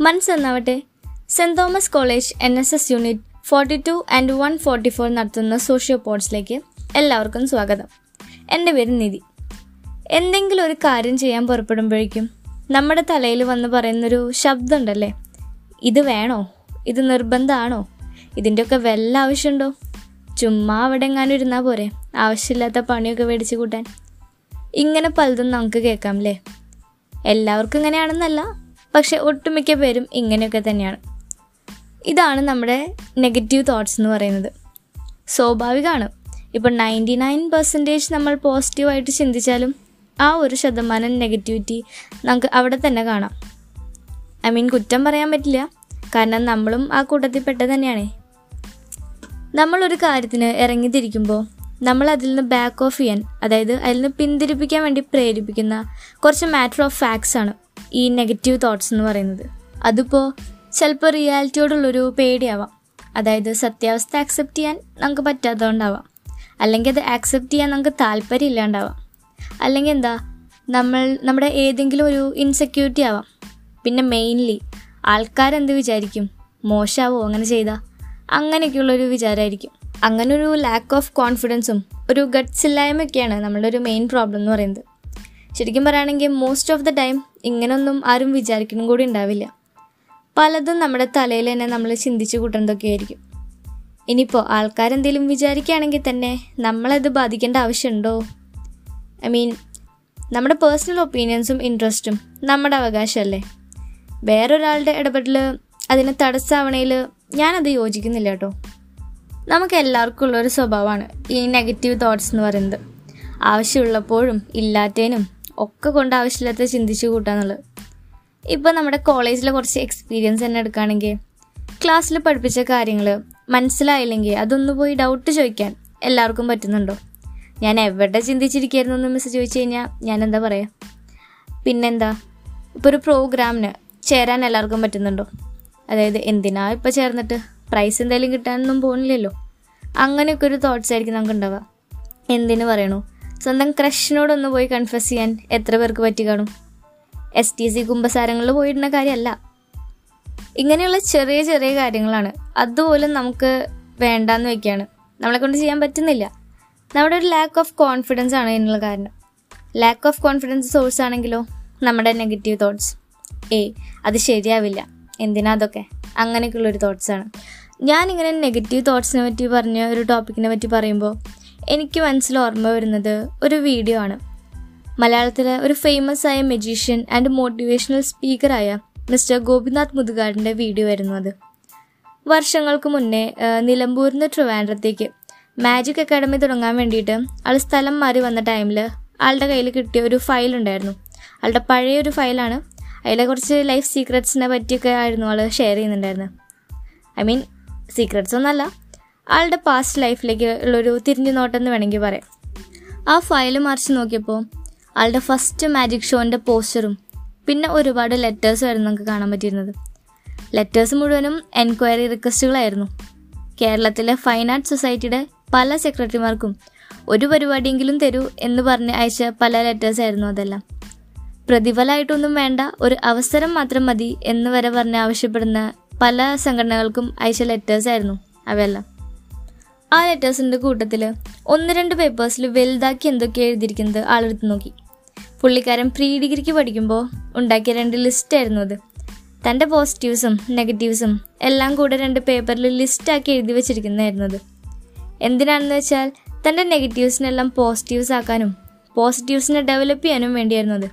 മൻസ് എന്നാവട്ടെ saint Thomas college N S S unit forty two and one forty four നടത്തുന്ന socio പോഡ്സിലേക്ക് എല്ലാവർക്കും സ്വാഗതം. എന്റെ പേര് നിധി. എന്തെങ്കിലും ഒരു കാര്യം ചെയ്യാൻ പുറപ്പെടുമ്പോഴേക്കും നമ്മുടെ തലയിൽ വന്ന് പറയുന്നൊരു ശബ്ദമുണ്ടല്ലേ? ഇത് വേണോ? ഇത് നിർബന്ധമാണോ? ഇതിന്റെയൊക്കെ വല്ല ആവശ്യമുണ്ടോ? ചുമ്മാ അവിടെ എങ്ങാനും ഇരുന്നാൽ പോരെ. ആവശ്യമില്ലാത്ത പണിയൊക്കെ മേടിച്ച് കൂട്ടാൻ. ഇങ്ങനെ പലതും നമുക്ക് കേൾക്കാം അല്ലേ? എല്ലാവർക്കും ഇങ്ങനെയാണെന്നല്ല. പക്ഷെ ഒട്ടുമിക്ക പേരും ഇങ്ങനെയൊക്കെ തന്നെയാണ്. ഇതാണ് നമ്മുടെ നെഗറ്റീവ് തോട്ട്സ് എന്ന് പറയുന്നത്. സ്വാഭാവികമാണ്. ഇപ്പം നയന്റി നയൻ പെർസെന്റേജ് നമ്മൾ പോസിറ്റീവായിട്ട് ചിന്തിച്ചാലും ആ ഒരു ശതമാനം നെഗറ്റിവിറ്റി നമുക്ക് അവിടെ തന്നെ കാണാം. ഐ മീൻ കുറ്റം പറയാൻ പറ്റില്ല. കാരണം നമ്മളും ആ കൂട്ടത്തിൽ പെട്ടത് തന്നെയാണേ. നമ്മളൊരു കാര്യത്തിന് ഇറങ്ങിത്തിരിക്കുമ്പോൾ നമ്മൾ അതിൽ നിന്ന് ബാക്ക് ഓഫ് ചെയ്യാൻ അതായത് അതിൽ നിന്ന് പിന്തിരിപ്പിക്കാൻ വേണ്ടി പ്രേരിപ്പിക്കുന്ന കുറച്ച് മാറ്റർ ഓഫ് ഫാക്ട്സ് ആണ്. ഈ നെഗറ്റീവ് തോട്ട്സ് എന്ന് പറയുന്നത്. അതിപ്പോൾ ചിലപ്പോൾ റിയാലിറ്റിയോടുള്ളൊരു പേടിയാവാം. അതായത് സത്യാവസ്ഥ ആക്സെപ്റ്റ് ചെയ്യാൻ നമുക്ക് പറ്റാത്തതുകൊണ്ടാവാം. അല്ലെങ്കിൽ അത് ആക്സെപ്റ്റ് ചെയ്യാൻ നമുക്ക് താല്പര്യം ഇല്ലാണ്ടാവാം അല്ലെങ്കിൽ എന്താ നമ്മൾ നമ്മുടെ ഏതെങ്കിലും ഒരു ഇൻസെക്യൂരിറ്റി ആവാം. പിന്നെ മെയിൻലി ആൾക്കാരെന്ത് വിചാരിക്കും? മോശമാവോ അങ്ങനെ ചെയ്താൽ അങ്ങനെയൊക്കെയുള്ളൊരു വിചാരമായിരിക്കും അങ്ങനെ ഒരു ലാക്ക് ഓഫ് കോൺഫിഡൻസും ഒരു ഗട്ട്സ് ഇല്ലായ്മയൊക്കെയാണ് നമ്മളുടെ ഒരു മെയിൻ പ്രോബ്ലം എന്ന് പറയുന്നത്. ശരിക്കും പറയുകയാണെങ്കിൽ മോസ്റ്റ് ഓഫ് ദ ടൈം ഇങ്ങനൊന്നും ആരും വിചാരിക്കണം കൂടി ഉണ്ടാവില്ല. പലതും നമ്മുടെ തലയിൽ തന്നെ നമ്മൾ ചിന്തിച്ചു കൂട്ടുന്നതൊക്കെ ആയിരിക്കും. ഇനിയിപ്പോൾ ആൾക്കാരെന്തെങ്കിലും വിചാരിക്കുകയാണെങ്കിൽ തന്നെ നമ്മളത് ബാധിക്കേണ്ട ആവശ്യമുണ്ടോ? ഐ മീൻ നമ്മുടെ പേഴ്സണൽ ഒപ്പീനിയൻസും ഇൻട്രസ്റ്റും നമ്മുടെ അവകാശമല്ലേ? വേറൊരാളുടെ ഇടപെടൽ അതിന് തടസ്സമാവണയിൽ ഞാനത് യോജിക്കുന്നില്ല കേട്ടോ. നമുക്ക് എല്ലാവർക്കും ഉള്ളൊരു സ്വഭാവമാണ് ഈ നെഗറ്റീവ് തോട്ട്സ് എന്ന് പറയുന്നത്. ആവശ്യമുള്ളപ്പോഴും ഇല്ലാത്തതിനും ഒക്കെ കൊണ്ട് ആവശ്യമില്ലാത്ത ചിന്തിച്ചു കൂട്ടാന്നുള്ളത് ഇപ്പോൾ നമ്മുടെ കോളേജിലെ കുറച്ച് എക്സ്പീരിയൻസ് തന്നെ എടുക്കുകയാണെങ്കിൽ ക്ലാസ്സിൽ പഠിപ്പിച്ച കാര്യങ്ങൾ മനസ്സിലായില്ലെങ്കിൽ അതൊന്ന് പോയി ഡൗട്ട് ചോദിക്കാൻ എല്ലാവർക്കും പറ്റുന്നുണ്ടോ? ഞാൻ എവിടെ ചിന്തിച്ചിരിക്കുകയായിരുന്നു എന്ന് മിസ് ചോദിച്ചു കഴിഞ്ഞാൽ ഞാൻ എന്താ പറയുക പിന്നെന്താ? ഇപ്പോൾ ഒരു പ്രോഗ്രാമിന് ചേരാൻ എല്ലാവർക്കും പറ്റുന്നുണ്ടോ? അതായത് എന്തിനാ ഇപ്പോൾ ചേർന്നിട്ട്? പ്രൈസ് എന്തായാലും കിട്ടാനൊന്നും പോകുന്നില്ലല്ലോ അങ്ങനെയൊക്കെ ഒരു തോട്ട്സ് ആയിരിക്കും നമുക്ക് ഉണ്ടാവുക എന്തിനു പറയണു? സ്വന്തം ക്രഷിനോടൊന്ന് പോയി കൺഫ്യസ് ചെയ്യാൻ എത്ര പേർക്ക് പറ്റി കാണും? എസ് ടി സി കുംഭസാരങ്ങളിൽ പോയിടുന്ന കാര്യമല്ല. ഇങ്ങനെയുള്ള ചെറിയ ചെറിയ കാര്യങ്ങളാണ്. അതുപോലും നമുക്ക് വേണ്ടാന്ന് വയ്ക്കുകയാണ് നമ്മളെ കൊണ്ട് ചെയ്യാൻ പറ്റുന്നില്ല. നമ്മുടെ ഒരു ലാക്ക് ഓഫ് കോൺഫിഡൻസ് ആണ് ഇതിനുള്ള കാരണം. ലാക്ക് ഓഫ് കോൺഫിഡൻസ് സോഴ്സ് ആണെങ്കിലോ? നമ്മുടെ നെഗറ്റീവ് തോട്ട്സ് ഏ അത് ശരിയാവില്ല. എന്തിനാ അതൊക്കെ? അങ്ങനെയൊക്കെയുള്ളൊരു തോട്ട്സാണ് ഞാനിങ്ങനെ നെഗറ്റീവ് തോട്ട്സിനെ പറ്റി പറഞ്ഞ ഒരു ടോപ്പിക്കിനെ പറ്റി പറയുമ്പോൾ എനിക്ക് മനസ്സിൽ ഓർമ്മ വരുന്നത് ഒരു വീഡിയോ ആണ്. മലയാളത്തിലെ ഒരു ഫേമസ് ആയ മെജീഷ്യൻ ആൻഡ് മോട്ടിവേഷണൽ സ്പീക്കറായ മിസ്റ്റർ ഗോപിനാഥ് മുതുകാടിന്റെ വീഡിയോ ആയിരുന്നു അത്. വർഷങ്ങൾക്ക് മുന്നേ നിലമ്പൂരിൽ നിന്ന് ട്രിവാൻഡ്രത്തേക്ക് മാജിക് അക്കാഡമി തുടങ്ങാൻ വേണ്ടിയിട്ട് ആൾ സ്ഥലം മാറി വന്ന ടൈമിൽ ആളുടെ കയ്യിൽ കിട്ടിയ ഒരു ഫയൽ ഉണ്ടായിരുന്നു. ആളുടെ പഴയ ഒരു ഫയലാണ് അതിലെ കുറച്ച് ലൈഫ് സീക്രട്സിനെ പറ്റിയൊക്കെ ആയിരുന്നു ആൾ ഷെയർ ചെയ്യുന്നുണ്ടായിരുന്നത്. ഐ മീൻ സീക്രട്സ് ഒന്നല്ല ആളുടെ പാസ്റ്റ് ലൈഫിലേക്ക് ഉള്ളൊരു തിരിഞ്ഞു നോട്ടം എന്ന് വേണമെങ്കിൽ പറയാം. ആ ഫയൽ മറിച്ച് നോക്കിയപ്പോൾ ആളുടെ ഫസ്റ്റ് മാജിക് ഷോന്റെ പോസ്റ്ററും പിന്നെ ഒരുപാട് ലെറ്റേഴ്സ് ആയിരുന്നു നമുക്ക് കാണാൻ പറ്റിയിരുന്നത്. ലെറ്റേഴ്സ് മുഴുവനും എൻക്വയറി റിക്വസ്റ്റുകളായിരുന്നു കേരളത്തിലെ ഫൈൻ ആർട്സ് സൊസൈറ്റിയുടെ പല സെക്രട്ടറിമാർക്കും ഒരു പരിപാടിയെങ്കിലും തരൂ എന്ന് പറഞ്ഞ് അയച്ച പല ലെറ്റേഴ്സ് ആയിരുന്നു അതെല്ലാം. പ്രതിഫലമായിട്ടൊന്നും വേണ്ട ഒരു അവസരം മാത്രം മതി എന്ന് വരെ പറഞ്ഞ് ആവശ്യപ്പെടുന്ന പല സംഘടനകൾക്കും അയച്ച ലെറ്റേഴ്സ് ആയിരുന്നു അവയെല്ലാം. ആ ലെറ്റേഴ്സിന്റെ കൂട്ടത്തിൽ ഒന്ന് രണ്ട് പേപ്പേഴ്സിൽ വലുതാക്കി എന്തൊക്കെയാണ് എഴുതിയിരിക്കുന്നത് ആളെടുത്ത് നോക്കി. പുള്ളിക്കാരൻ പ്രീ ഡിഗ്രിക്ക് പഠിക്കുമ്പോൾ ഉണ്ടാക്കിയ രണ്ട് ലിസ്റ്റ് ആയിരുന്നു അത്. തന്റെ പോസിറ്റീവ്സും നെഗറ്റീവ്സും എല്ലാം കൂടെ രണ്ട് പേപ്പറിൽ ലിസ്റ്റാക്കി എഴുതി വെച്ചിരിക്കുന്നതായിരുന്നു അത്. എന്തിനാണെന്ന് വെച്ചാൽ തന്റെ നെഗറ്റീവ്സിനെല്ലാം പോസിറ്റീവ്സ് ആക്കാനും പോസിറ്റീവ്സിനെ ഡെവലപ്പ് ചെയ്യാനും വേണ്ടിയായിരുന്നു അത്.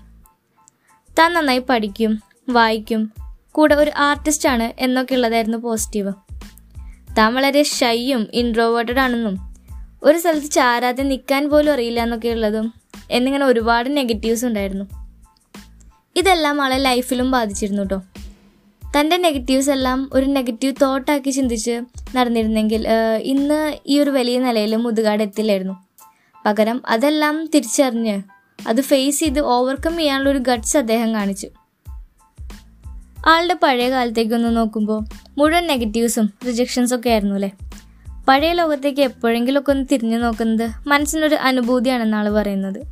താൻ നന്നായി പഠിക്കും വായിക്കും കൂടെ ഒരു ആർട്ടിസ്റ്റാണ് എന്നൊക്കെ ഉള്ളതായിരുന്നു പോസിറ്റീവ് താൻ വളരെ ഷൈയും ഇൻട്രോവേർട്ടഡ് ആണെന്നും. ഒരു സ്ഥലത്ത് ചാരാതെ നിൽക്കാൻ പോലും അറിയില്ല എന്നൊക്കെ ഉള്ളതും എന്നിങ്ങനെ ഒരുപാട് നെഗറ്റീവ്സ് ഉണ്ടായിരുന്നു. ഇതെല്ലാം ആളെ ലൈഫിലും ബാധിച്ചിരുന്നു കേട്ടോ തന്റെ നെഗറ്റീവ്സ് എല്ലാം ഒരു നെഗറ്റീവ് തോട്ടാക്കി ചിന്തിച്ച് നടന്നിരുന്നെങ്കിൽ ഇന്ന് ഈ ഒരു വലിയ നിലയിൽ മുതുകാട് എത്തില്ലായിരുന്നു. പകരം അതെല്ലാം തിരിച്ചറിഞ്ഞ് അത് ഫേസ് ചെയ്ത് ഓവർകം ചെയ്യാനുള്ള ഒരു ഗട്ട്സ് അദ്ദേഹം കാണിച്ചു. ആളുടെ പഴയ കാലത്തേക്കൊന്ന് നോക്കുമ്പോൾ മുഴുവൻ നെഗറ്റീവ്സും റിജക്ഷൻസും ഒക്കെ ആയിരുന്നു അല്ലേ? പഴയ ലോകത്തേക്ക് എപ്പോഴെങ്കിലുമൊക്കെ ഒന്ന് തിരിഞ്ഞു നോക്കുന്നത് മനസ്സിനൊരു അനുഭൂതിയാണെന്നാണ് പറയുന്നത്.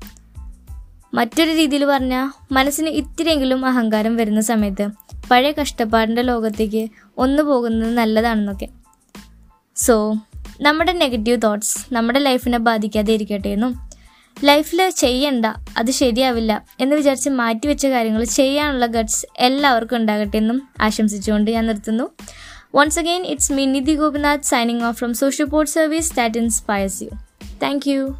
മറ്റൊരു രീതിയിൽ പറഞ്ഞാൽ മനസ്സിന് ഇത്തിരിയെങ്കിലും അഹങ്കാരം വരുന്ന സമയത്ത് പഴയ കഷ്ടപ്പാടിന്റെ ലോകത്തേക്ക് ഒന്ന് പോകുന്നത് നല്ലതാണെന്നൊക്കെ. സോ നമ്മുടെ നെഗറ്റീവ് തോട്ട്സ് നമ്മുടെ ലൈഫിനെ ബാധിക്കാതെ ഇരിക്കട്ടെ എന്നും ലൈഫിൽ ചെയ്യണ്ട അത് ശരിയാവില്ല എന്ന് വിചാരിച്ച് മാറ്റിവെച്ച കാര്യങ്ങൾ ചെയ്യാനുള്ള ഗട്ട്സ് എല്ലാവർക്കും ഉണ്ടാകട്ടെ എന്നും ആശംസിച്ചുകൊണ്ട് ഞാൻ നിർത്തുന്നു. Once again, it's me Nidhi Gopinath signing off from Social Support Service that inspires you. Thank you.